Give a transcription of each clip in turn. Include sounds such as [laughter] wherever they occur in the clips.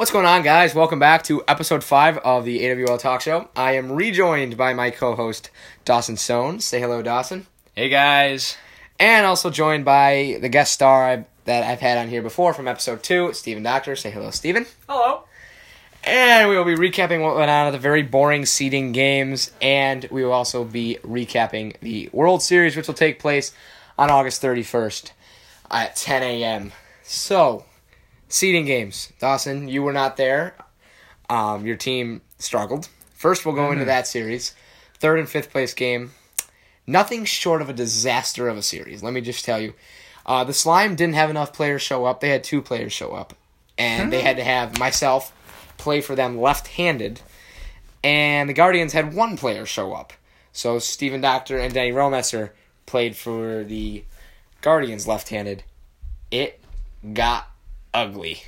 What's going on, guys? Welcome back to episode five of the AWL Talk Show. I am rejoined by my co-host Dawson Stone. Say hello, Dawson. Hey guys. And also joined by the guest star I, that I've had on here before from episode two, Stephen Doctor. Say hello, Stephen. Hello. And we will be recapping what went on at the very boring seeding games, and we will also be recapping the World Series, which will take place on August 31st at 10 a.m. So, seeding games. Dawson, you were not there. Um, your team struggled. First, we'll go into that series. Third and fifth place game. Nothing short of a disaster of a series. Let me just tell you. Uh, the Slime didn't have enough players show up. They had two players show up. And they had to have myself play for them left handed. And the Guardians had one player show up. So Steven Doctor and Danny Romesser played for the Guardians left handed. It got ugly.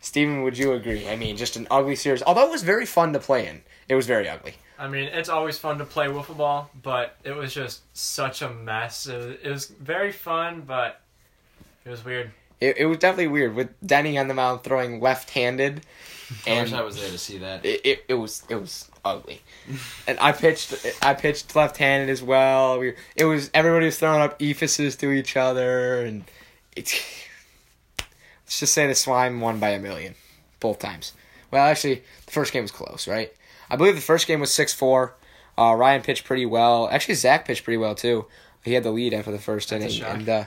Steven, would you agree? I mean, just an ugly series. Although it was very fun to play in, it was very ugly. I mean, it's always fun to play wiffle ball, but it was just such a mess. It was, it was very fun, but it was weird. It, it was definitely weird with Denny on the mound throwing left handed. [laughs] I wish I was there to see that. it, it, it was it was ugly, and I pitched I pitched left handed as well. We it was everybody was throwing up eephuses to each other, and it's let's just say the slime won by a million both times. Well, actually, the first game was close, right? I believe the first game was six four. Uh, Ryan pitched pretty well. Actually, Zach pitched pretty well too. He had the lead after the first That's inning, and uh,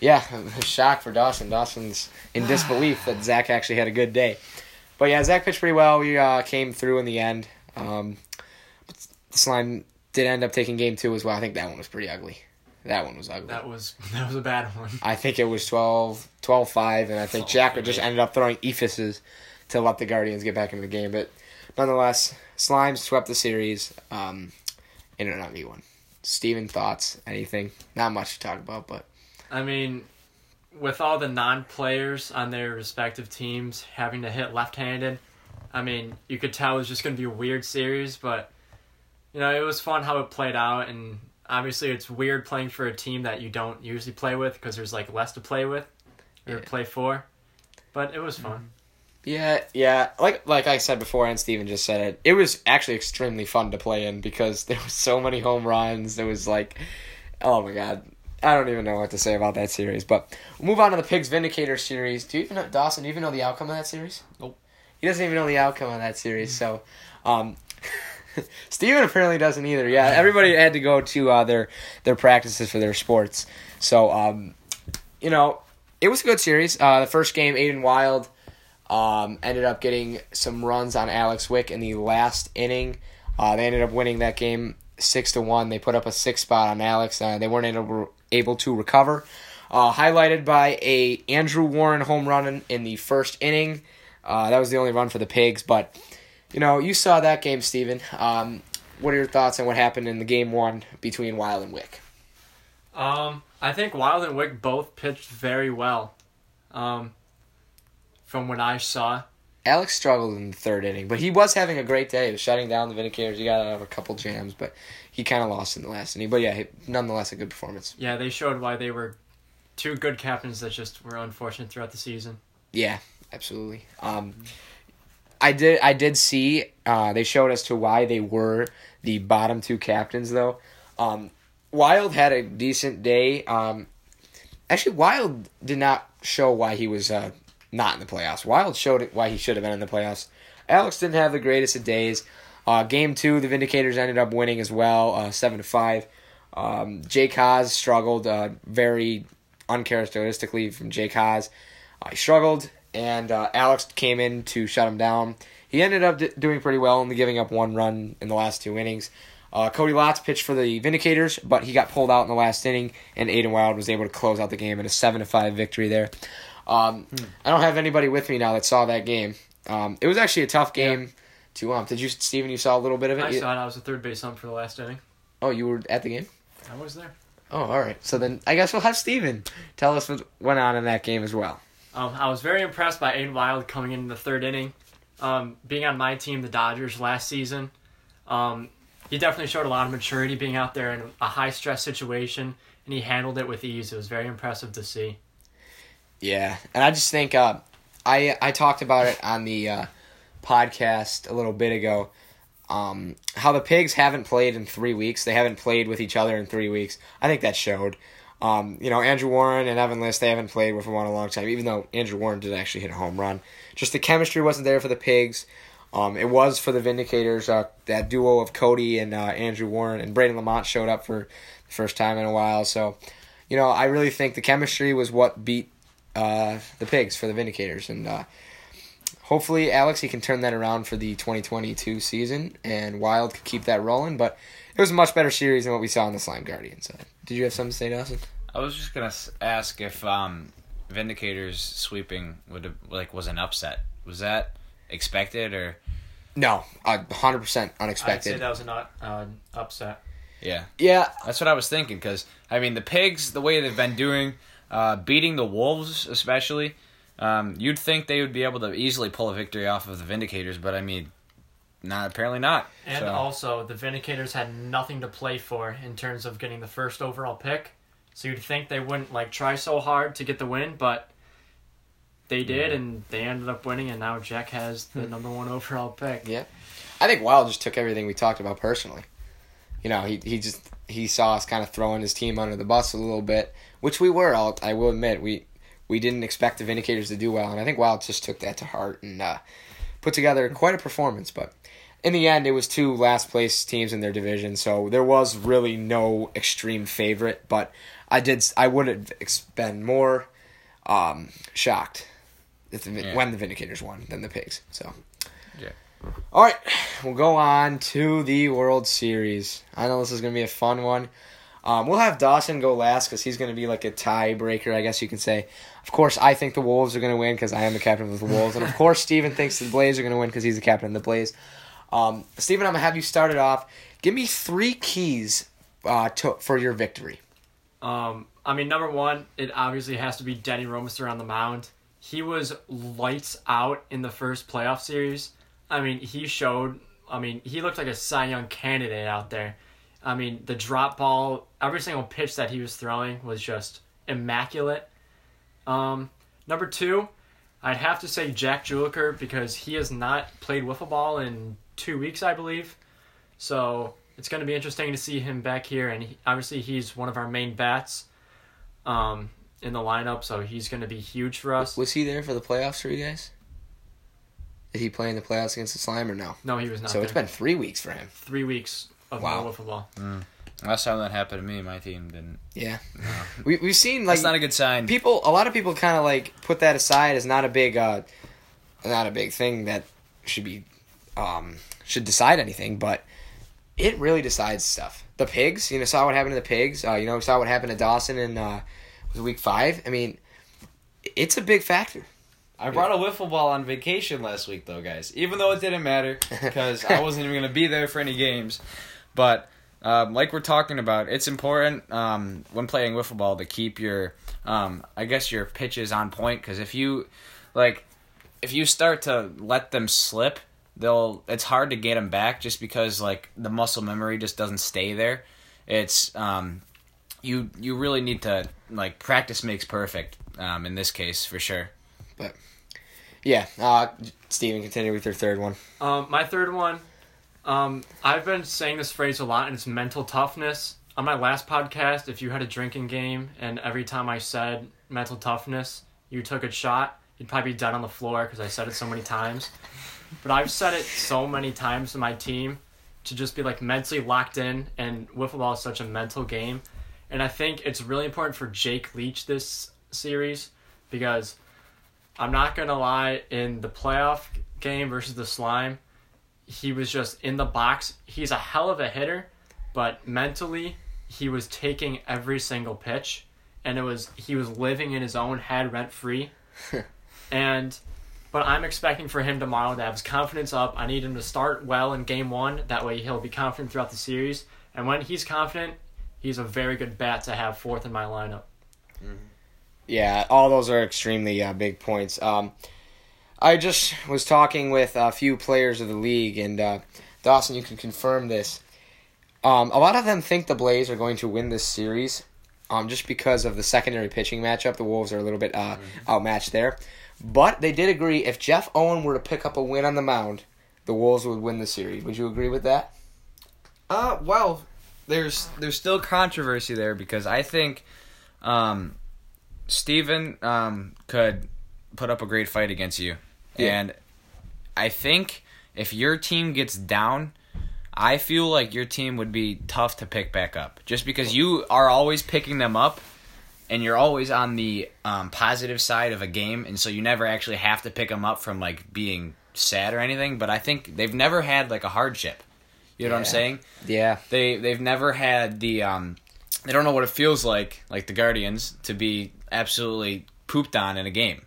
yeah, a [laughs] shock for Dawson. Dawson's in [sighs] disbelief that Zach actually had a good day. But yeah, Zach pitched pretty well. We uh, came through in the end. Um, but the slime did end up taking game two as well. I think that one was pretty ugly. That one was ugly. That was [laughs] that was a bad one. I think it was 12, 12-5, and I think Oh, Jacker just ended up throwing eephuses to let the Guardians get back into the game. But nonetheless, Slimes swept the series um, in an ugly one. Steven, thoughts? Anything? Not much to talk about, but I mean, with all the non-players on their respective teams having to hit left-handed, I mean, you could tell it was just going to be a weird series, but you know, it was fun how it played out and obviously it's weird playing for a team that you don't usually play with because there's like less to play with or Yeah. play for. But it was fun. Yeah, yeah. Like like I said before, and Steven just said it. It was actually extremely fun to play in because [laughs] there was so many home runs. There was like, oh my god, I don't even know what to say about that series. But we'll move on to the Pigs Vindicator series. Do you even know Dawson? Do you even know the outcome of that series? Nope. He doesn't even know the outcome of that series. So, um. [laughs] [laughs] Steven apparently doesn't either. Yeah, everybody had to go to uh, their their practices for their sports. So, um, you know, it was a good series. Uh, the first game, Aiden Wild um, ended up getting some runs on Alex Wick in the last inning. Uh, they ended up winning that game six to one. They put up a six spot on Alex. Uh, they weren't able able to recover. Uh, highlighted by a Andrew Warren home run in, in the first inning. Uh, that was the only run for the Pigs, but you know you saw that game, Steven. Um, what are your thoughts on what happened in the game one between Wild and Wick? Um, I think Wild and Wick both pitched very well. Um, from what I saw. Alex struggled in the third inning, but he was having a great day. He was shutting down the Vindicators. He got out of a couple jams, but he kind of lost in the last inning. But yeah, nonetheless, a good performance. Yeah, they showed why they were two good captains that just were unfortunate throughout the season. Yeah, absolutely. Um, I did. I did see. Uh, they showed us to why they were the bottom two captains, though. Um, Wild had a decent day. Um, actually, Wild did not show why he was uh, not in the playoffs. Wild showed why he should have been in the playoffs. Alex didn't have the greatest of days. Uh, game two, the Vindicators ended up winning as well, uh, seven to five. Um, Jake Haas struggled uh, very uncharacteristically from Jake Haas. Uh, he struggled, and uh, Alex came in to shut him down. He ended up d- doing pretty well, only giving up one run in the last two innings. Uh, Cody Lotz pitched for the Vindicators, but he got pulled out in the last inning, and Aiden Wild was able to close out the game in a seven to five victory there. Um, I don't have anybody with me now that saw that game. Um, it was actually a tough game to um. Did you, Steven? You saw a little bit of it. I saw it. I was a third base ump for the last inning. oh, you were at the game. I was there. Oh, all right. So then I guess we'll have Steven tell us what went on in that game as well. Um, I was very impressed by Aiden Wild coming in the third inning. Um, being on my team, the Dodgers, last season, um, he definitely showed a lot of maturity being out there in a high stress situation, and he handled it with ease. It was very impressive to see. Yeah, and I just think uh, I I talked about it on the uh, podcast a little bit ago. Um, how the pigs haven't played in three weeks. They haven't played with each other in three weeks. I think that showed. Um, you know, Andrew Warren and Evan List, they haven't played with in a long time, even though Andrew Warren did actually hit a home run. Just the chemistry wasn't there for the pigs. Um, it was for the Vindicators. Uh, that duo of Cody and uh, Andrew Warren and Braden Lamont showed up for the first time in a while. So, you know, I really think the chemistry was what beat uh, the pigs for the Vindicators. And uh, hopefully, Alex, he can turn that around for the 2022 season, and Wild can keep that rolling. But it was a much better series than what we saw on the Slime Guardian side. Did you have something to say, Dawson? I was just gonna ask if um, Vindicators sweeping would have, like was an upset. Was that expected or? No, hundred percent I'd unexpected. say that was an uh, upset. Yeah, yeah, that's what I was thinking. Because I mean, the pigs, the way they've been doing, uh, beating the wolves especially, um, you'd think they would be able to easily pull a victory off of the Vindicators, but I mean, not apparently not. And so. also, the Vindicators had nothing to play for in terms of getting the first overall pick. So you'd think they wouldn't like try so hard to get the win, but they did, and they ended up winning. And now Jack has the number one overall pick. Yeah, I think Wild just took everything we talked about personally. You know, he he just he saw us kind of throwing his team under the bus a little bit, which we were. I'll, I will admit we we didn't expect the Vindicators to do well, and I think Wild just took that to heart and uh, put together quite a performance. But in the end, it was two last place teams in their division, so there was really no extreme favorite. But I did I would have been more um, shocked if the, Yeah. when the Vindicators won than the Pigs. So. Yeah. All right, we'll go on to the World Series. I know this is going to be a fun one. Um, we'll have Dawson go last because he's going to be like a tiebreaker, I guess you can say. Of course, I think the Wolves are going to win because I am the captain of the Wolves, and of course, Steven thinks the Blaze are going to win because he's the captain of the Blaze. Um, Steven, I'm to have you start it off. Give me three keys uh, to, for your victory. Um, I mean, number one, it obviously has to be Denny Romister on the mound. He was lights out in the first playoff series. I mean, he showed. I mean, he looked like a Cy Young candidate out there. I mean, the drop ball, every single pitch that he was throwing was just immaculate. Um, number two, I'd have to say Jack Juliker because he has not played wiffle ball in two weeks, I believe. So it's going to be interesting to see him back here, and he, obviously he's one of our main bats um, in the lineup, so he's going to be huge for us. Was he there for the playoffs for you guys? Did he play in the playoffs against the Slime or no? No, he was not. So it's been three weeks for him. three weeks of Wow. no wiffle ball. Last time that happened to me, my team didn't. Yeah, [laughs] we we've seen like That's not a good sign. people. A lot of people kind of like put that aside as not a big, uh, not a big thing that should be, um, should decide anything. But it really decides stuff. The pigs, you know, saw what happened to the pigs. Uh, you know, saw what happened to Dawson in uh, was week five. I mean, it's a big factor. I brought a wiffle ball on vacation last week, though, guys. Even though it didn't matter [laughs] because I wasn't even going to be there for any games. But um, like we're talking about, it's important um, when playing wiffle ball to keep your, um, I guess, your pitches on point. Because if you, like, if you start to let them slip, they'll. It's hard to get them back just because like the muscle memory just doesn't stay there. It's um, you you really need to like practice makes perfect. Um, in this case, for sure. But yeah, uh, Steven, continue with your third one. Um, my third one, um, I've been saying this phrase a lot, and it's mental toughness. On my last podcast, if you had a drinking game, and every time I said mental toughness, you took a shot, you'd probably be dead on the floor because I said it so many times. But I've said it so many times to my team to just be like mentally locked in, and wiffle ball is such a mental game. And I think it's really important for Jake Leach this series because I'm not gonna lie, in the playoff game versus the slime, he was just in the box. He's a hell of a hitter, but mentally he was taking every single pitch and it was he was living in his own head rent free. [laughs] and but I'm expecting for him tomorrow to have his confidence up. I need him to start well in game one. That way he'll be confident throughout the series. And when he's confident, he's a very good bat to have fourth in my lineup. Yeah, all those are extremely uh, big points. Um, I just was talking with a few players of the league, and uh, Dawson, you can confirm this. Um, a lot of them think the Blaze are going to win this series, um, just because of the secondary pitching matchup. The Wolves are a little bit uh, outmatched there, But they did agree if Jeff Owen were to pick up a win on the mound, the Wolves would win the series. Would you agree with that? Uh, well, there's there's still controversy there because I think um, Steven um, could put up a great fight against you, Yeah. and I think if your team gets down. I feel like your team would be tough to pick back up just because you are always picking them up and you're always on the um, positive side of a game, and so you never actually have to pick them up from like being sad or anything. But I think they've never had like a hardship. You know what I'm saying? Yeah. They they've never had the um, they don't know what it feels like like the Guardians to be absolutely pooped on in a game.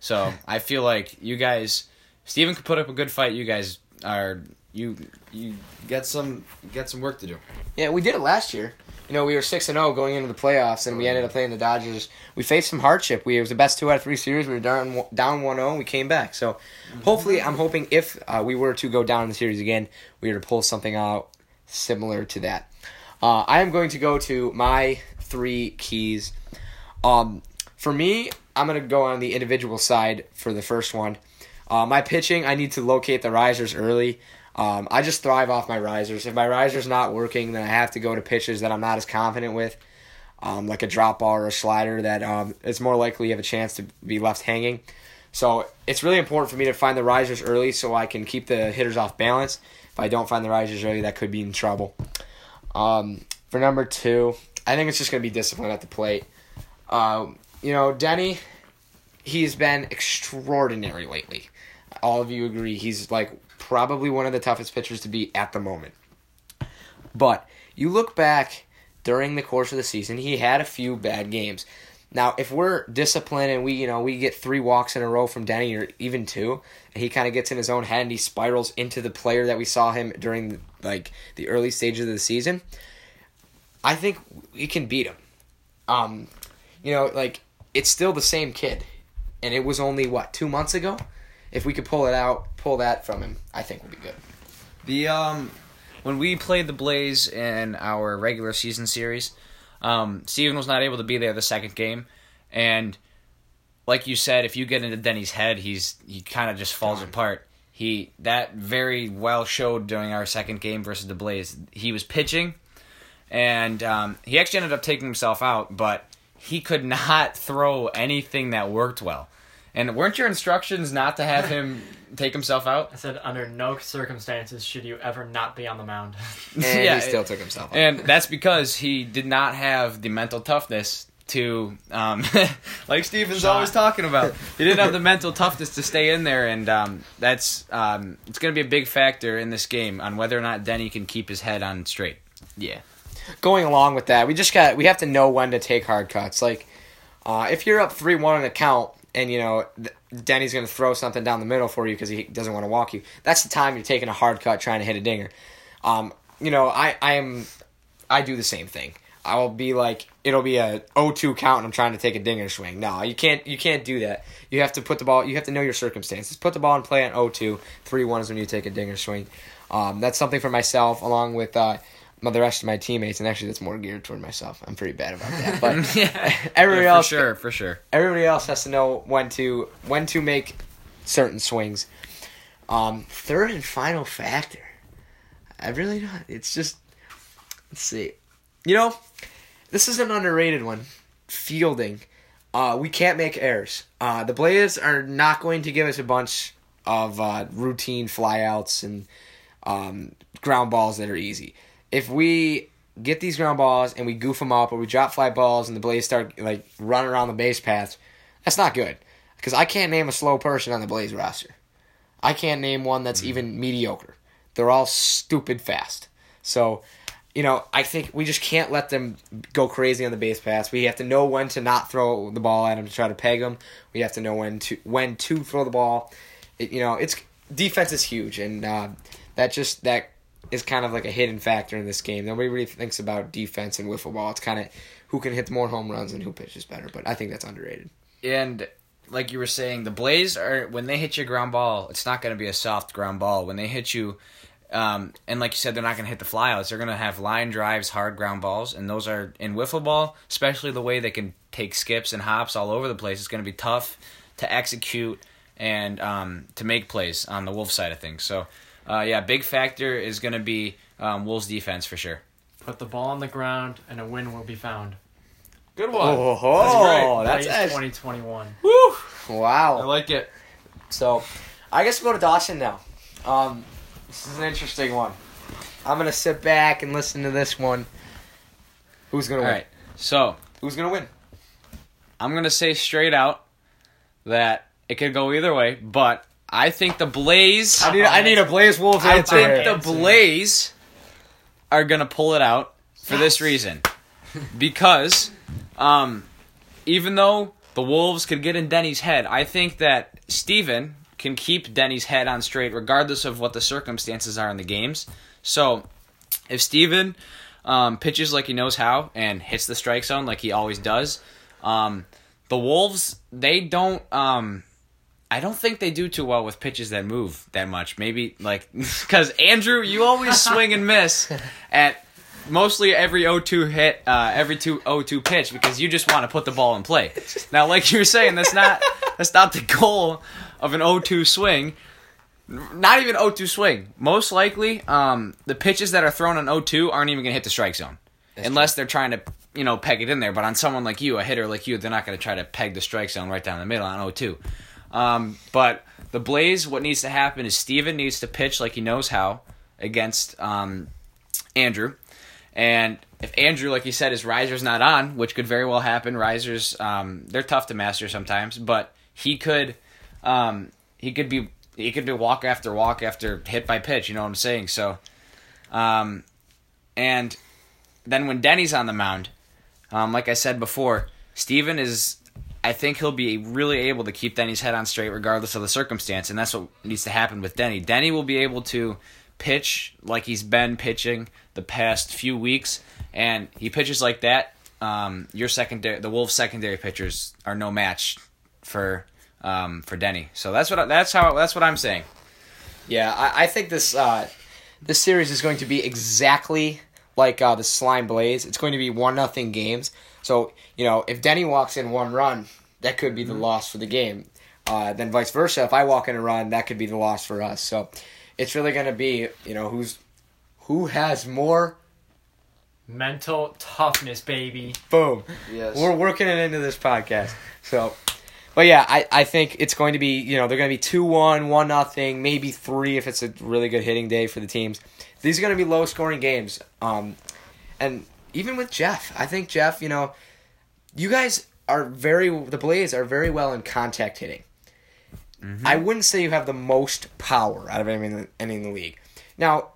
So [laughs] I feel like you guys, Steven could put up a good fight. You guys are you you get some get some work to do. Yeah, we did it last year. You know, we were six and zero going into the playoffs, and we ended up playing the Dodgers. We faced some hardship. We it was the best two out of three series. We were down down one zero, and we came back. So, hopefully, I'm hoping if uh, we were to go down in the series again, we were to pull something out similar to that. Uh, I am going to go to my three keys. Um, for me, I'm going to go on the individual side for the first one. Uh, my pitching, I need to locate the risers early. Um, I just thrive off my risers. If my riser's not working, then I have to go to pitches that I'm not as confident with, um, like a drop ball or a slider that um, it's more likely you have a chance to be left hanging. So it's really important for me to find the risers early so I can keep the hitters off balance. If I don't find the risers early, that could be in trouble. Um, for number two, I think it's just going to be discipline at the plate. Um, you know, Denny, he's been extraordinary lately. All of you agree he's like probably one of the toughest pitchers to beat at the moment. But you look back during the course of the season, he had a few bad games. Now, if we're disciplined and we, you know, we get three walks in a row from Denny or even two, and he kind of gets in his own head and he spirals into the player that we saw him during like the early stages of the season, I think we can beat him. Um, you know, like it's still the same kid, and it was only what two months ago. If we could pull it out, pull that from him, I think we'll be good. The um, when we played the Blaze in our regular season series, um, Steven was not able to be there the second game, and like you said, if you get into Denny's head, he's he kind of just falls Gone. apart. He that very well showed during our second game versus the Blaze. He was pitching, and um, he actually ended up taking himself out, but he could not [laughs] throw anything that worked well. And weren't your instructions not to have him [laughs] take himself out? I said, under no circumstances should you ever not be on the mound. [laughs] [laughs] And Yeah, he still took himself out. and that's because he did not have the mental toughness to um, like Steven's Shot. always talking about he didn't have the mental toughness to stay in there and um, that's um, it's going to be a big factor in this game on whether or not Denny can keep his head on straight yeah going along with that, we just got we have to know when to take hard cuts. Like uh, if you're up three one on the count, and you know Denny's going to throw something down the middle for you because he doesn't want to walk you. That's the time you're taking a hard cut trying to hit a dinger. Um, you know, I I am I do the same thing. I will be like it'll be a 0-2 count and I'm trying to take a dinger swing. No, you can't you can't do that. You have to put the ball you have to know your circumstances. Put the ball in play at 0-2. 3-1 is when you take a dinger swing. Um, that's something for myself along with uh, the rest of my teammates and actually that's more geared toward myself. I'm pretty bad about that. But [laughs] yeah, [laughs] everybody Yeah, for else sure for sure everybody else has to know when to when to make certain swings. Um, third and final factor. I really don't. It's just let's see. You know, this is an underrated one. Fielding. Uh, we can't make errors. Uh, the Blazers are not going to give us a bunch of uh, routine flyouts and um, ground balls that are easy. If we get these ground balls and we goof them up or we drop fly balls and the Blaze start like running around the base paths, that's not good. Because I can't name a slow person on the Blaze roster. I can't name one that's even mediocre. They're all stupid fast. So, you know, I think we just can't let them go crazy on the base pass. We have to know when to not throw the ball at them to try to peg them. We have to know when to when to throw the ball. It, you know, it's defense is huge, and uh, that just that is kind of like a hidden factor in this game. Nobody really thinks about defense and wiffle ball. It's kind of who can hit more home runs and who pitches better. But I think that's underrated. and like you were saying, the Blaze are when they hit your ground ball, it's not going to be a soft ground ball. When they hit you, um, and like you said, they're not going to hit the flyouts. They're going to have line drives, hard ground balls, and those are in wiffle ball, especially the way they can take skips and hops all over the place. It's going to be tough to execute and um, to make plays on the Wolf side of things. So, uh, yeah, big factor is going to be um, Wolves defense for sure. Put the ball on the ground, and a win will be found. Good Oh, That's that's, Blaze that's 2021. Woo! Wow, I like it. So, I guess we'll go to Dawson now. Um, this is an interesting one. I'm gonna sit back and listen to this one. Who's gonna All win? right. So, Who's gonna win? I'm going to say straight out that it could go either way, but I think the Blaze. I need I need a Blaze Wolves I answer. think the Blaze are gonna pull it out for this reason, because um, even though the Wolves could get in Denny's head, I think that Steven can keep Denny's head on straight regardless of what the circumstances are in the games. So if Steven um, pitches like he knows how and hits the strike zone like he always does, um, the Wolves they don't. I don't think they do too well with pitches that move that much. Maybe like [laughs] because Andrew, you always swing and miss at mostly every 0-2 hit, uh, every two 0-2 pitch because you just want to put the ball in play. Now, like you were saying, that's not that's not the goal of an 0-2 swing. Not even 0-2 swing. Most likely, um, the pitches that are thrown on 0-2 aren't even gonna hit the strike zone unless they're trying to you know peg it in there. But on someone like you, a hitter like you, they're not gonna try to peg the strike zone right down the middle on 0-2. Um, but the Blaze, what needs to happen is Steven needs to pitch like he knows how against um, Andrew. And if Andrew, like you said, his riser's not on, which could very well happen, risers um, they're tough to master sometimes, but he could um, he could be he could be walk after walk after hit by pitch. You know what I'm saying? So, um, and then when Denny's on the mound, um, like I said before, Steven is I think he'll be really able to keep Denny's head on straight regardless of the circumstance, and that's what needs to happen with Denny. Denny will be able to pitch like he's been pitching the past few weeks, and he pitches like that. Um, your secondary, the Wolves' secondary pitchers are no match for um, for Denny. So that's what I, that's how that's what I'm saying. Yeah, I, I think this uh, this series is going to be exactly like uh, the Slime Blaze. It's going to be one nothing games. So you know, if Denny walks in one run, that could be the loss for the game. Uh, then vice versa, if I walk in a run, that could be the loss for us. So it's really going to be you know who's who has more. Mental toughness, baby. Boom. Yes. We're working it into this podcast. So, but yeah, I, I think it's going to be, you know, they're going to be 2 1, 1 nothing, maybe 3 if it's a really good hitting day for the teams. These are going to be low scoring games. Um, and even with Jeff, I think Jeff, you know, you guys are very, the Blaze are very well in contact hitting. I wouldn't say you have the most power out of any in the, any in the league. Now,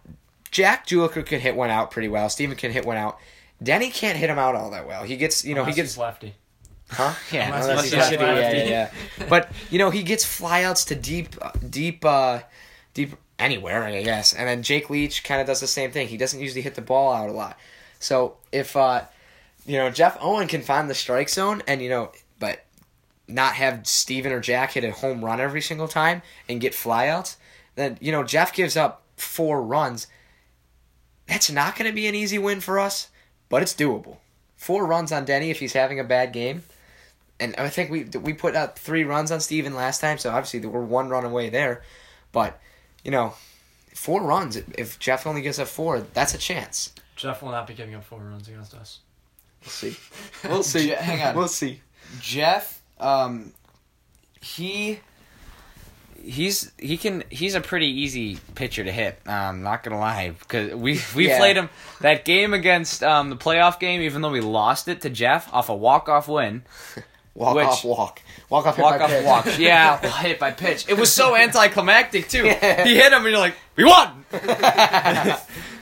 Jack Juliker can hit one out pretty well. Steven can hit one out. Denny can't hit him out all that well. He gets, you know, Unless he gets he's lefty. Huh? [laughs] Yeah, Unless unless he's he's lefty. shitty, yeah, yeah, yeah. [laughs] But you know, he gets flyouts to deep, uh, deep, uh, deep anywhere, I guess. And then Jake Leach kind of does the same thing. He doesn't usually hit the ball out a lot. So if uh, you know Jeff Owen can find the strike zone, and you know, but not have Steven or Jack hit a home run every single time and get flyouts, then you know Jeff gives up four runs. That's not going to be an easy win for us, but it's doable. Four runs on Denny if he's having a bad game and I think we we put out three runs on Steven last time, so obviously we're one run away there. But you know, four runs. If Jeff only gives up four, that's a chance. Jeff will not be giving up four runs against us. We'll see. [laughs] We'll see. Je- hang on. We'll see. Jeff, um, he he's he can he's a pretty easy pitcher to hit. Um, not gonna lie, because we [laughs] we Yeah. played him that game against um the playoff game, even though we lost it to Jeff off a [laughs] walk off win. Walk Which- off, walk, walk off, hit Walk by off pitch. walk. Yeah, hit by pitch. It was so anticlimactic too. Yeah. He hit him, and you're like, we won.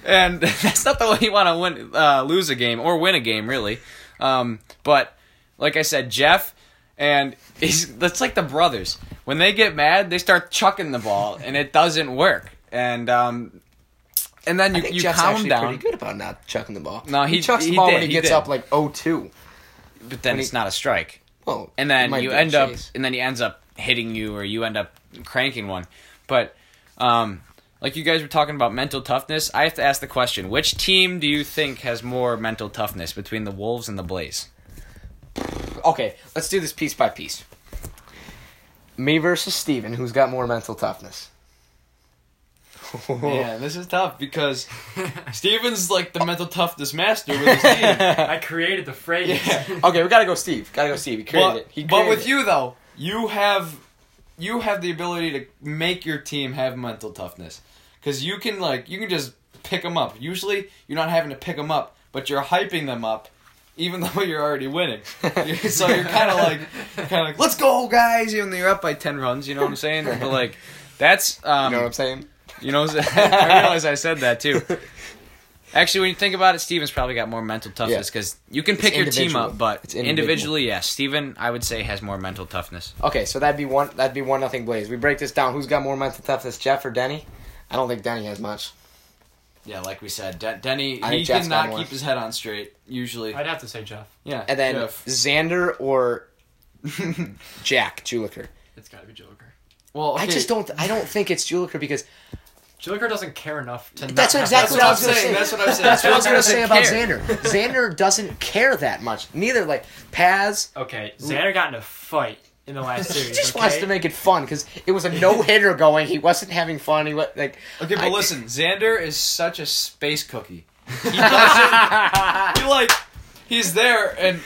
And [laughs] that's not the way you want to win, uh, lose a game or win a game, really. Um, but like I said, Jeff and [laughs] he's that's like the brothers. When they get mad, they start chucking the ball, and it doesn't work. And um, and then you, I think you Jeff's calm actually down, pretty good about not chucking the ball. No, he- chucks the he ball did, when he, he gets did. up like 0-2. but then when it's he- not a strike. Well, and then you end up and then he ends up hitting you or you end up cranking one but um like you guys were talking about mental toughness i have to ask the question which team do you think has more mental toughness between the wolves and the blaze Okay, let's do this piece by piece. Me versus Steven, who's got more mental toughness? [laughs] Man, this is tough because [laughs] Steven's like the mental toughness master with his team. [laughs] I created the phrase. Yeah. Okay, we gotta go Steve. Gotta go Steve. He created But, it. He but with it. you though, you have you have the ability to make your team have mental toughness because you can like you can just pick them up. Usually, you're not having to pick them up, but you're hyping them up. Even [laughs] though you're already winning, so you're kind of like, kind of like, let's go, guys! Even though you're up by ten runs, you know what I'm saying? But like, that's um, You know what I'm saying? You know, [laughs] I realize I said that too. [laughs] Actually, when you think about it, Steven's probably got more mental toughness because you can pick your team up, but It's individual. individually, yes, Steven, I would say, has more mental toughness. Okay, so that'd be one. That'd be one nothing Blaze. We break this down. Who's got more mental toughness, Jeff or Denny? I don't think Denny has much. Yeah, like we said, De- Denny, I he think Jeff's got cannot keep his head on straight, usually. I'd have to say Jeff. Yeah. And then Jeff. Xander or [laughs] Jack Juliker. It's got to be Juliker. well, I just don't. I don't think it's Juliker because Joker doesn't care enough to. That's not exactly have what I was That's what gonna I'm saying. say. That's what I'm saying. that's what I was gonna say about care. Xander. Xander doesn't care that much. Neither like Paz. Okay, Xander got in a fight in the last He [laughs] series. just okay? wants to make it fun because it was a no hitter going. He wasn't having fun. He was like Okay, but I- listen, Xander is such a space cookie. He [laughs] doesn't. he like, he's there, and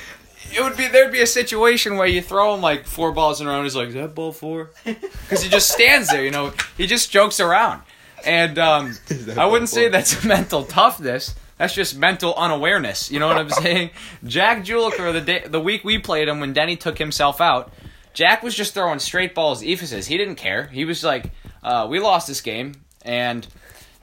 it would be there'd be a situation where you throw him like four balls in a row, and he's like, "Is that ball four? Because he just stands there, you know. He just jokes around, and um, [laughs] I wouldn't say that's mental toughness. That's just mental unawareness. You know what I'm [laughs] saying? Jack Juliker, the day, the week we played him when Denny took himself out, Jack was just throwing straight balls, eephuses. He didn't care. He was like, uh, "We lost this game, and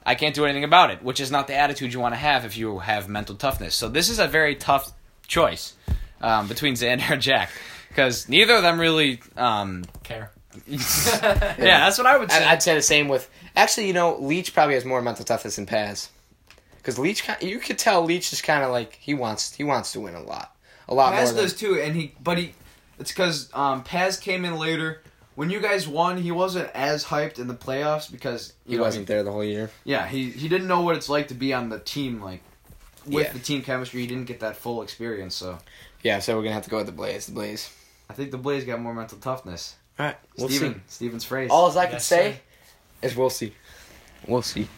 I can't do anything about it," which is not the attitude you want to have if you have mental toughness. So this is a very tough choice um, between Xander and Jack because neither of them really. Um, care. [laughs] yeah, that's what I would say. I- I'd say the same with. Actually, you know, Leach probably has more mental toughness than Paz. Because Leach, you could tell Leach is kind of like he wants he wants to win a lot, a lot Paz more. Than, does too, and he but he it's because um, Paz came in later. When you guys won, he wasn't as hyped in the playoffs because he know, wasn't there the whole year. Yeah, he he didn't know what it's like to be on the team like with Yeah. the team chemistry. He didn't get that full experience, so Yeah, so we're gonna have to go with the Blaze. The Blaze. I think the Blaze got more mental toughness. All right, we'll Steven, see. Steven's phrase. All as I can say sir. Is we'll see. We'll see.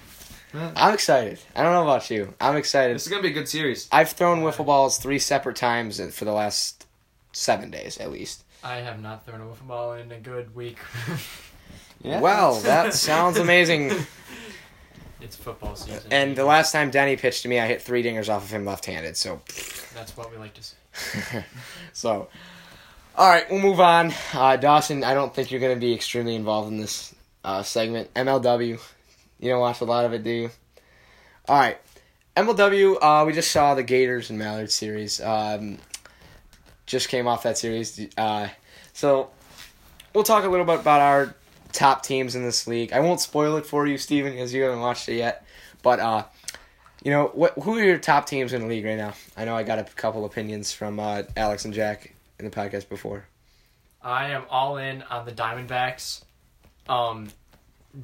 Yeah. I'm excited. I don't know about you. I'm excited. this is gonna be a good series. I've thrown wiffle balls three separate times for the last seven days at least. I have not thrown a wiffle ball in a good week. [laughs] Yeah. Well, [laughs] that sounds amazing. it's football season. And the last time Denny pitched to me, I hit three dingers off of him left-handed. So, That's what we like to see. [laughs] so, all right, we'll move on. Uh, Dawson, I don't think you're going to be extremely involved in this uh, segment. MLW, you don't watch a lot of it, do you? All right, MLW. Uh, we just saw the Gators and Mallard series. Um, just came off that series. Uh, so, we'll talk a little bit about our top teams in this league. I won't spoil it for you, Steven, because you haven't watched it yet. But uh, you know, what? Who are your top teams in the league right now? I know I got a couple opinions from uh, Alex and Jack in the podcast before. I am all in on the Diamondbacks. Um,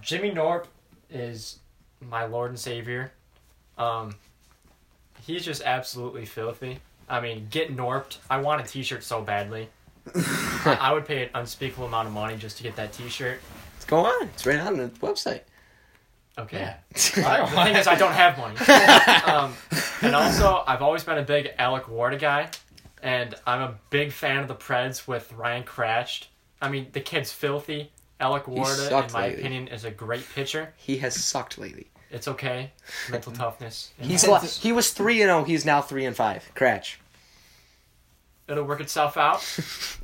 Jimmy Norp is my Lord and Savior. Um, he's just absolutely filthy. I mean, get Norped. I want a T-shirt so badly. [laughs] I, I would pay an unspeakable amount of money just to get that T-shirt. What's going on? It's right on the website. Okay. [laughs] I the thing is, I don't have money. [laughs] um, and also, I've always been a big Alec Ward guy, and I'm a big fan of the Preds with Ryan Cratched. I mean, the kid's filthy. Alec Warda, in my lately. opinion, is a great pitcher. he has sucked lately. It's okay. Mental [laughs] toughness. He's It'll- he was three and zero. He's now three and five. Cratch. It'll work itself out.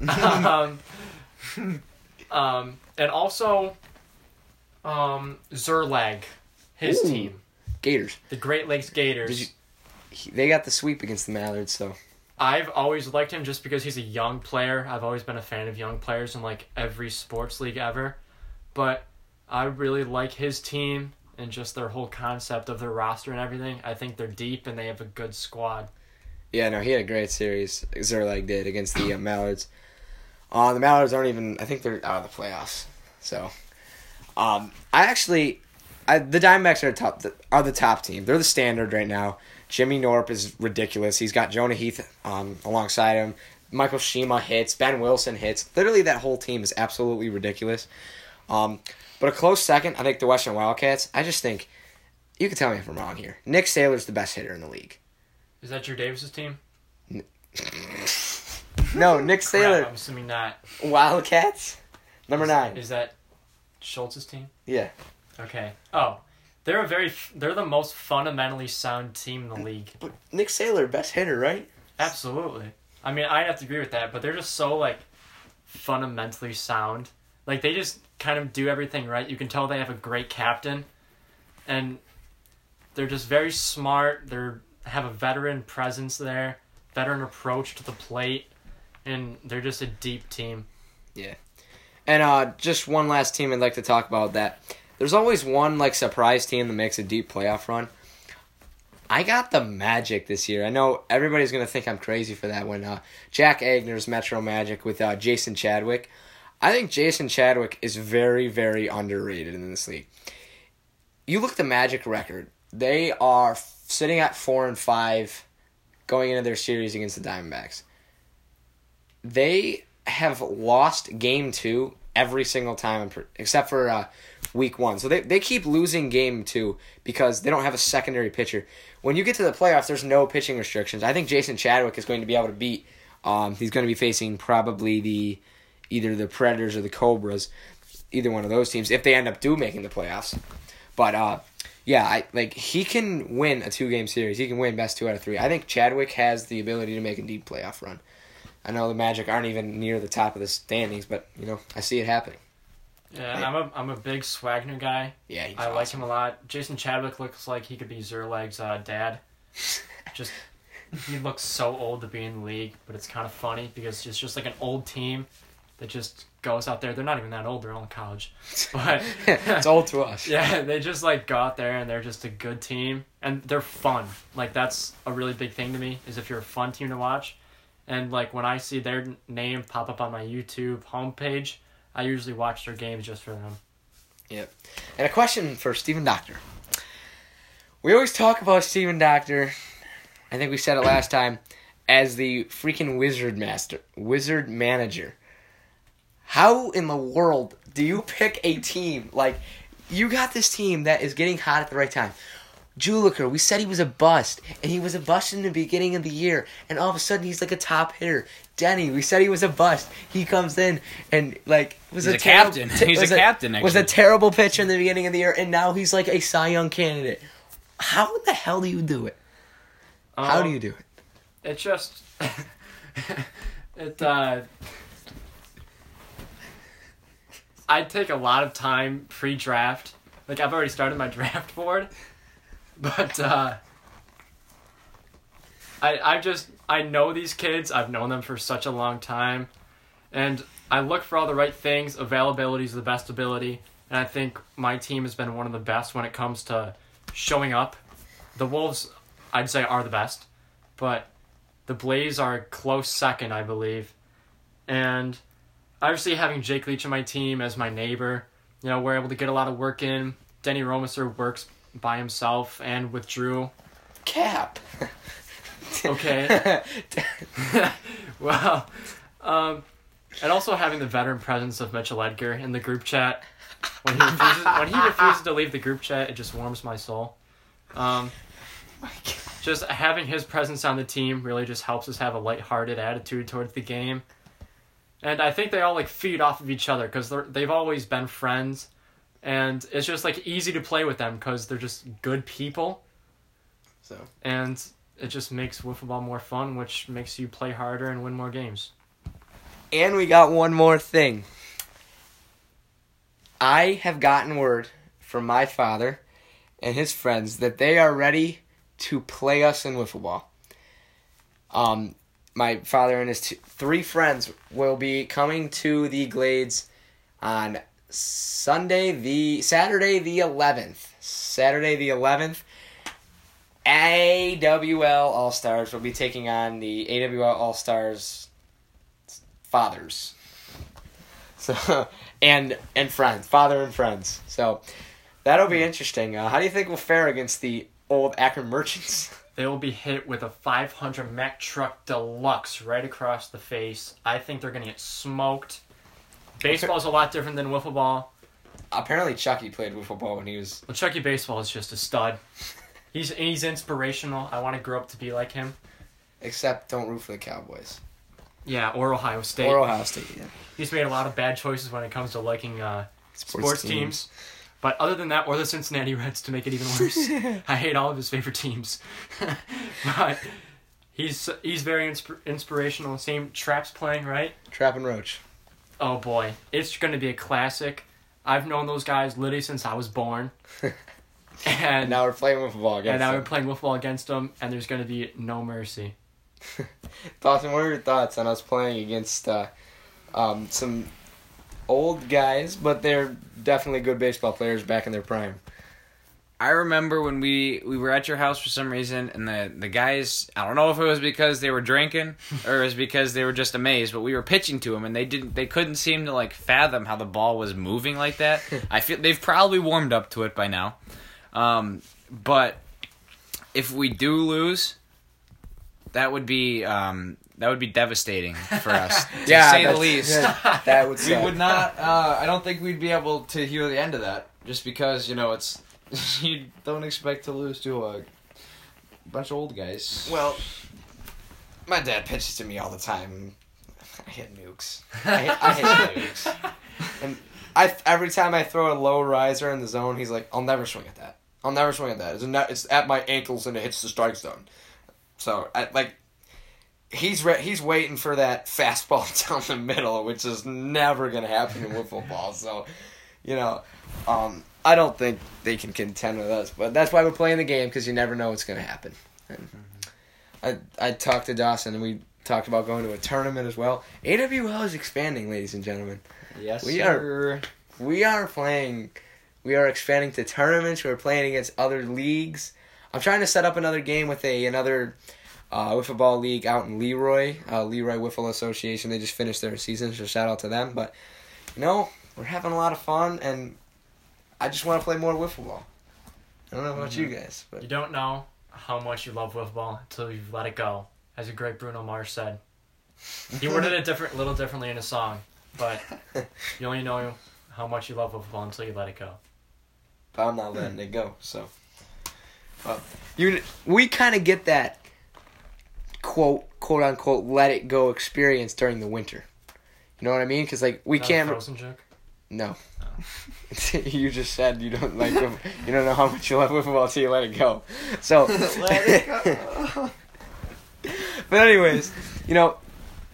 [laughs] um, um, and also, um, Zerlag, his Ooh. team, Gators. the Great Lakes Gators. Did you- He, they got the sweep against the Mallards. So I've always liked him just because he's a young player. I've always been a fan of young players in like every sports league ever. But I really like his team and just their whole concept of their roster and everything. I think they're deep and they have a good squad. yeah, no, he had a great series. Zerlag did against the uh, Mallards. Uh, the Mallards aren't even. I think they're out of the playoffs. So, um, I actually, I, the Diamondbacks are top. Are the top team. They're the standard right now. Jimmy Norp is ridiculous. He's got Jonah Heath um, alongside him. Michael Shima hits, Ben Wilson hits. Literally, that whole team is absolutely ridiculous. Um, but a close second, I think the Western Wildcats. I just think you can tell me if I'm wrong here. Nick Saylor's the best hitter in the league. Is that Drew Davis's team? [laughs] No, Nick [laughs] Crap, Saylor, I'm assuming not. Wildcats, number Is- nine. Is that Schultz's team? Yeah, Okay. Oh, they're a very they're the most fundamentally sound team in the league. but Nick Saylor, best hitter, right? Absolutely. I mean, I'd have to agree with that, but they're just so like fundamentally sound. Like they just kind of do everything right. You can tell they have a great captain, and they're just very smart. They're have a veteran presence there, veteran approach to the plate, and they're just a deep team. Yeah. And uh, just one last team I'd like to talk about that. There's always one like surprise team that makes a deep playoff run. I got the Magic this year. I know everybody's gonna think I'm crazy for that when uh, Jack Agner's Metro Magic with uh, Jason Chadwick. I think Jason Chadwick is very, very underrated in this league. You look at the Magic record; they are sitting at four and five, going into their series against the Diamondbacks. They have lost game two every single time except for uh, week one. So they, they keep losing game two because they don't have a secondary pitcher. When you get to the playoffs, there's no pitching restrictions. I think Jason Chadwick is going to be able to beat. Um, he's going to be facing probably the either the Predators or the Cobras, either one of those teams if they end up do making the playoffs. But uh, yeah, I like he can win a two game series. He can win best two out of three. I think Chadwick has the ability to make a deep playoff run. I know the Magic aren't even near the top of the standings, but you know I see it happening. Yeah, and I'm a I'm a big Swagner guy. Yeah, I like him a lot. Jason Chadwick looks like he could be Zerleg's uh, dad. [laughs] Just he looks so old to be in the league, but it's kind of funny because it's just like an old team that just goes out there. They're not even that old; they're all in college. But [laughs] it's old to us. yeah, they just like go out there and they're just a good team and they're fun. Like that's a really big thing to me is if you're a fun team to watch. And like when I see their name pop up on my YouTube homepage, I usually watch their games just for them. Yep. And a question for Stephen Doctor. We always talk about Stephen Doctor. I think we said it last time as the freaking wizard master, wizard manager. How in the world do you pick a team like you got this team that is getting hot at the right time? Juliker, we said he was a bust, and he was a bust in the beginning of the year, and all of a sudden he's like a top hitter. Denny, we said he was a bust. He comes in and like was He's a, a terrible- captain. [laughs] t- He's a was captain, Was a terrible pitcher in the beginning of the year, and now he's like a Cy Young candidate. How in the hell do you do it? How do Um, you do it? It just [laughs] it uh I take a lot of time pre-draft. Like I've already started my [laughs] draft board, but uh I I just I know these kids. I've known them for such a long time, and I look for all the right things. Availability is the best ability, and I think my team has been one of the best when it comes to showing up. The Wolves, I'd say, are the best, but the Blaze are a close second, I believe. And obviously, having Jake Leach on my team as my neighbor, you know, we're able to get a lot of work in. Denny Romiser works by himself and with Drew. Cap. [laughs] Okay. [laughs] well, um, and also having the veteran presence of Mitchell Edgar in the group chat. When he refuses, when he refuses to leave the group chat, it just warms my soul. Um, just having his presence on the team really just helps us have a lighthearted attitude towards the game. And I think they all like feed off of each other because they've always been friends, and it's just like easy to play with them because they're just good people so and it just makes wiffle ball more fun, which makes you play harder and win more games. And we got one more thing. I have gotten word from my father and his friends that they are ready to play us in wiffle ball. Um, my father and his two, three friends will be coming to the Glades on Sunday, the Saturday, the eleventh. Saturday, the eleventh. AWL All Stars will be taking on the AWL All Stars fathers. So [laughs] and and friends, father and friends. So that'll be interesting. Uh, how do you think we'll fare against the old Akron Merchants? [laughs] they will be hit with a 500 Mack truck deluxe right across the face. I think they're going to get smoked. Baseball's a lot different than wiffle ball. Apparently, Chucky played wiffle ball when he was. Well, Chucky Baseball is just a stud. [laughs] He's he's inspirational. I want to grow up to be like him. Except, don't root for the Cowboys Yeah, or Ohio State. or Ohio State. Yeah. He's made a lot of bad choices when it comes to liking uh, sports, teams. But other than that, or the Cincinnati Reds to make it even worse. [laughs] I hate all of his favorite teams. [laughs] but he's he's very insp- inspirational. Same Traps playing, right? Trap and Roach. Oh boy, it's going to be a classic. I've known those guys literally since I was born. and, [laughs] And now we're playing wiffle ball against and now them. we're playing with football against them, and there's going to be no mercy. [laughs] Dawson, what are your thoughts on us playing against uh, um, some old guys, but they're definitely good baseball players back in their prime? I remember when we we were at your house for some reason, and the the guys I don't know if it was because they were drinking [laughs] or it was because they were just amazed, but we were pitching to them, and they didn't they couldn't seem to like fathom how the ball was moving like that. [laughs] I feel they've probably warmed up to it by now, um, but if we do lose, that would be um, that would be devastating for us, [laughs] to say the least. yeah, that would We would not. Uh, I don't think we'd be able to hear the end of that, just because you know it's. [laughs] you don't expect to lose to a bunch of old guys. Well, my dad pitches to me all the time. I hit nukes. I hit, I hit [laughs] nukes. And I every time I throw a low riser in the zone, he's like, "I'll never swing at that. I'll never swing at that. It's, not, it's at my ankles and it hits the strike zone." So, I, like, he's re- he's waiting for that fastball [laughs] down the middle, which is never gonna happen in wiffle ball. So, you know, um, I don't think they can contend with us. But that's why we're playing the game because you never know what's gonna happen. And I I talked to Dawson and we talked about going to a tournament as well. AWL is expanding, ladies and gentlemen. yes, we sir. We are playing. We are expanding to tournaments. We're playing against other leagues. I'm trying to set up another game with a another uh, wiffle ball league out in Leroy, uh, Leroy Wiffle Association. They just finished their season, so shout out to them. But you know, we're having a lot of fun, and I just want to play more wiffle ball. I don't know about you mm-hmm. guys, but You don't know how much you love wiffle ball until you've let it go, as a great Bruno Mars said. He worded it different, little differently in a song, but [laughs] you only know how much you love wiffle ball until you let it go. but I'm not letting hmm. it go. So, well, you we kind of get that quote quote unquote let it go experience during the winter. You know what I mean? Because like we Not can't. Frozen joke. No. [laughs] you just said you don't like them. You don't know how much you love football until you let it go. So. [laughs] Let it go. [laughs] but anyways, you know,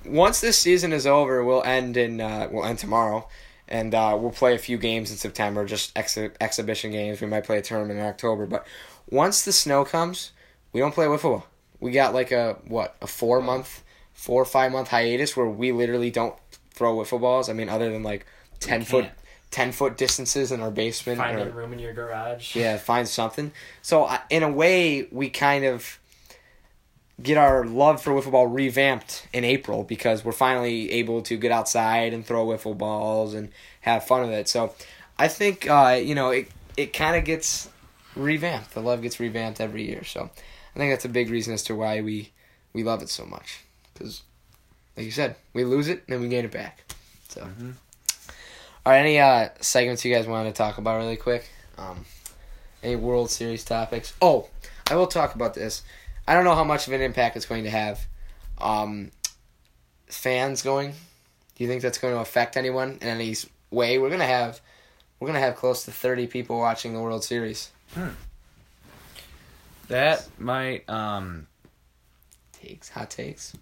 once this season is over, we'll end in uh, we'll end tomorrow, and uh, we'll play a few games in September, just exhi- exhibition games. We might play a tournament in October, but once the snow comes, we don't play wiffle ball. We got like a what a four month, four or five month hiatus where we literally don't throw wiffle balls. I mean, other than like ten foot, ten foot distances in our basement. Find or- a room in your garage. yeah, find something. So I- in a way, we kind of get our love for wiffle ball revamped in April because we're finally able to get outside and throw wiffle balls and have fun with it. So I think uh, you know it it kind of gets revamped. The love gets revamped every year. So I think that's a big reason as to why we we love it so much because, like you said, we lose it and then we gain it back. So. Mhm. All right, any uh, segments you guys wanted to talk about really quick? Um, any World Series topics? Oh, I will talk about this. I don't know how much of an impact it's going to have. Um, fans going. Do you think that's going to affect anyone in any way? We're gonna have, we're gonna have close to thirty people watching the World Series. Hmm. That might um Takes, hot takes.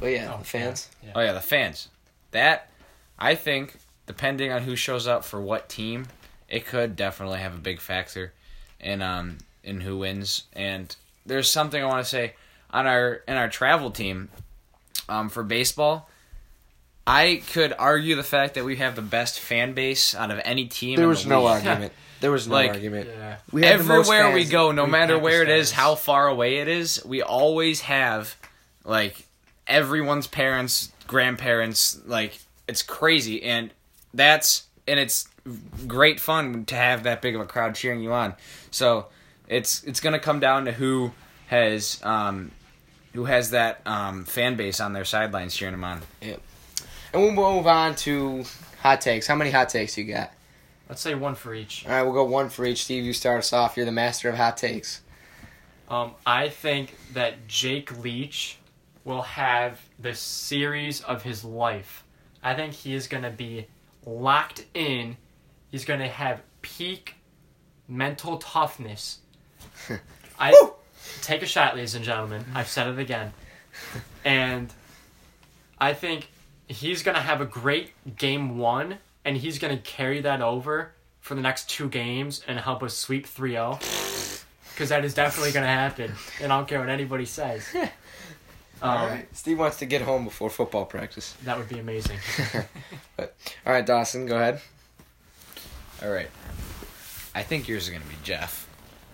But yeah, Oh, the fans. Yeah. oh yeah, the fans. That I think depending on who shows up for what team, it could definitely have a big factor in um in who wins. And there's something I want to say on our in our travel team um for baseball. I could argue the fact that we have the best fan base out of any team. There in was the no league. argument. [laughs] There was no Like- argument. Yeah. We had Everywhere we go, no we matter where it is, how far away it is, we always have like everyone's parents, grandparents. Like it's crazy, and that's and it's great fun to have that big of a crowd cheering you on. So it's it's gonna come down to who has um, who has that um, fan base on their sidelines cheering him on. And we'll move on to hot takes. How many hot takes you got? Let's say one for each. All right, we'll go one for each. Steve, you start us off. You're the master of hot takes. Um, I think that Jake Leach will have the series of his life. I think he is going to be locked in. He's going to have peak mental toughness. [laughs] I take a shot, ladies and gentlemen. I've said it again, [laughs] and I think he's going to have a great game one, and he's going to carry that over for the next two games and help us sweep 3-0 [laughs] because that is definitely going to happen, and I don't care what anybody says. Um, All right. Steve wants to get home before football practice. That would be amazing. [laughs] but All right, Dawson, go ahead. All right. I think yours is going to be Jeff.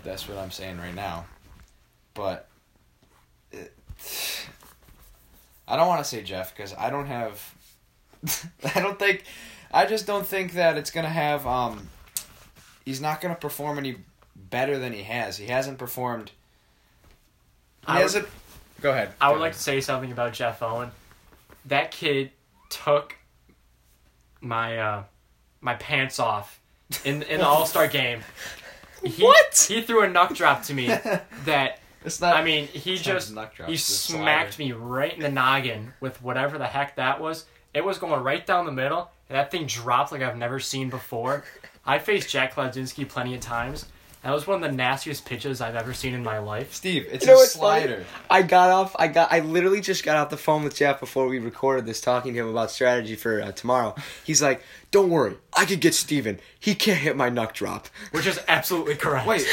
That's what I'm saying right now. But it, I don't want to say Jeff because I don't have. [laughs] I don't think. I just don't think that it's going to have. Um, he's not going to perform any better than he has. He hasn't performed. He I hasn't. Go ahead. I Go would like ahead. to say something about Jeff Owen. That kid took my uh, my pants off in in the [laughs] All Star game. He, What? He threw a knuck drop to me [laughs] that It's not. I mean he just a knuck drop, he smacked me right in the noggin with whatever the heck that was. It was going right down the middle, and that thing dropped like I've never seen before. I faced Jack Kladzinski plenty of times. That was one of the nastiest pitches I've ever seen in my life. Steve, it's You know a what's funny? slider. I got off. I got. I literally just got off the phone with Jeff before we recorded this, talking to him about strategy for uh, tomorrow. He's like, "Don't worry, I could get Steven. He can't hit my knuck drop." Which is absolutely correct. Wait,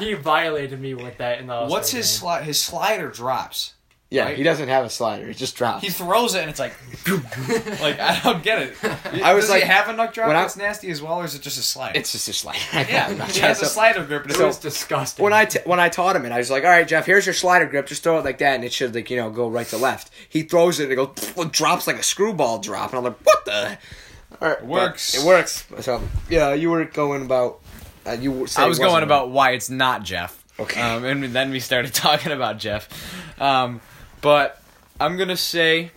he violated me with that in the. What's his game. sli- his slider drops? Yeah, Right. he doesn't have a slider. He just drops. He throws it and it's like, [laughs] like I don't get it. I was Does like- he have a knuck drop when I- that's nasty as well, or is it just a slider? it's just a slider. [laughs] yeah, I'm he has to- a slider grip. And It it's was disgusting. when I t- when I taught him it, I was like, "All right, Jeff, here's your slider grip. Just throw it like that, and it should like you know go right to left." He throws it, and it goes [laughs] it drops like a screwball drop, and I'm like, "What the?" All right, It works. It works. So yeah, you were going about. Uh, you were I was going about why it's not Jeff. Okay. Um, and then we started talking about Jeff. Um, but I'm gonna say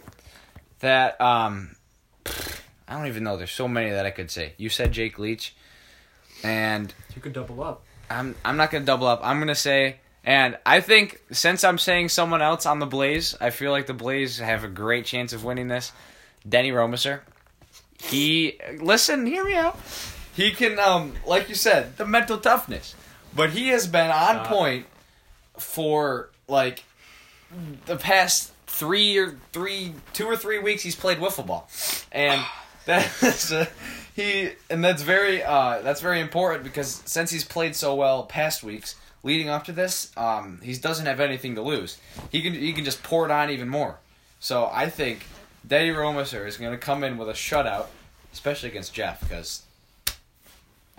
that um, I don't even know. There's so many that I could say. You said Jake Leach, and you could double up. I'm I'm not gonna double up. I'm gonna say, and I think since I'm saying someone else on the Blaze, I feel like the Blaze have a great chance of winning this. Denny Romiser. He listen, hear me out. He can, um, like you said, the mental toughness, but he has been on Uh, point for like the past three or three, two or three weeks. He's played wiffle ball, and [sighs] that's [laughs] uh, he, and that's very, uh, that's very important because since he's played so well past weeks leading up to this, um, he doesn't have anything to lose. He can, he can just pour it on even more. So I think Denny Romiser is going to come in with a shutout, especially against Jeff, because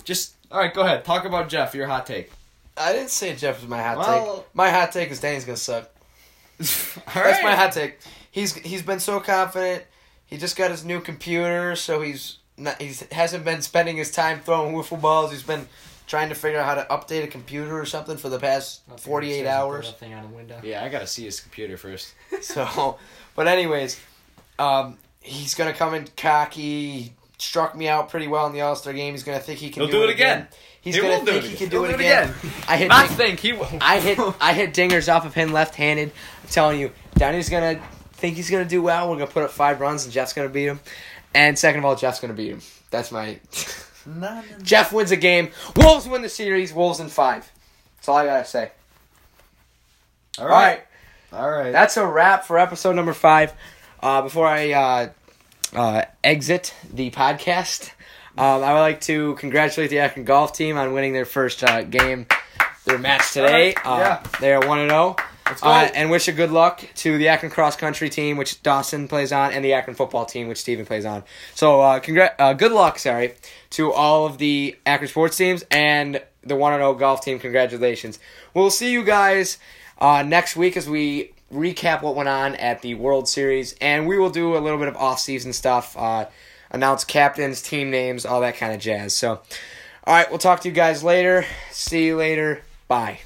just all right. Go ahead, talk about Jeff. Your hot take. I didn't say Jeff was my hot Well- take. My hot take is Danny's gonna suck. [laughs] All That's my hot take. He's he's been so confident. He just got his new computer, so he's not he's hasn't been spending his time throwing wiffle balls. He's been trying to figure out how to update a computer or something for the past forty eight hours. Thing on a window. Yeah, I gotta see his computer first. [laughs] So, but anyways, um, he's gonna come in cocky. Struck me out pretty well in the All Star game. He's gonna think he can He'll do, do it again. He's He gonna think he can do it do it again. again. [laughs] I hit. Not Ding- think he will. [laughs] I hit. I hit dingers off of him left handed. I'm telling you, Downey's gonna think he's gonna do well. We're gonna put up five runs, and Jeff's gonna beat him. And second of all, Jeff's gonna beat him. That's my. [laughs] Jeff wins a game. Wolves win the series. Wolves in five. That's all I gotta say. All All right. all right. That's a wrap for episode number five. Uh, before I uh, uh, exit the podcast, um, I would like to congratulate the Akron golf team on winning their first uh, game, their match today. Alright, Uh, yeah. They are 1 0. Let's go. Uh, and wish a good luck to the Akron cross country team, which Dawson plays on, and the Akron football team, which Steven plays on. So, uh, congr- uh, good luck, sorry, to all of the Akron sports teams and the 1 0 golf team. Congratulations. We'll see you guys uh, next week as we recap what went on at the World Series, and we will do a little bit of off season stuff, uh, announce captains, team names, all that kind of jazz. So, all right, we'll talk to you guys later. See you later. Bye.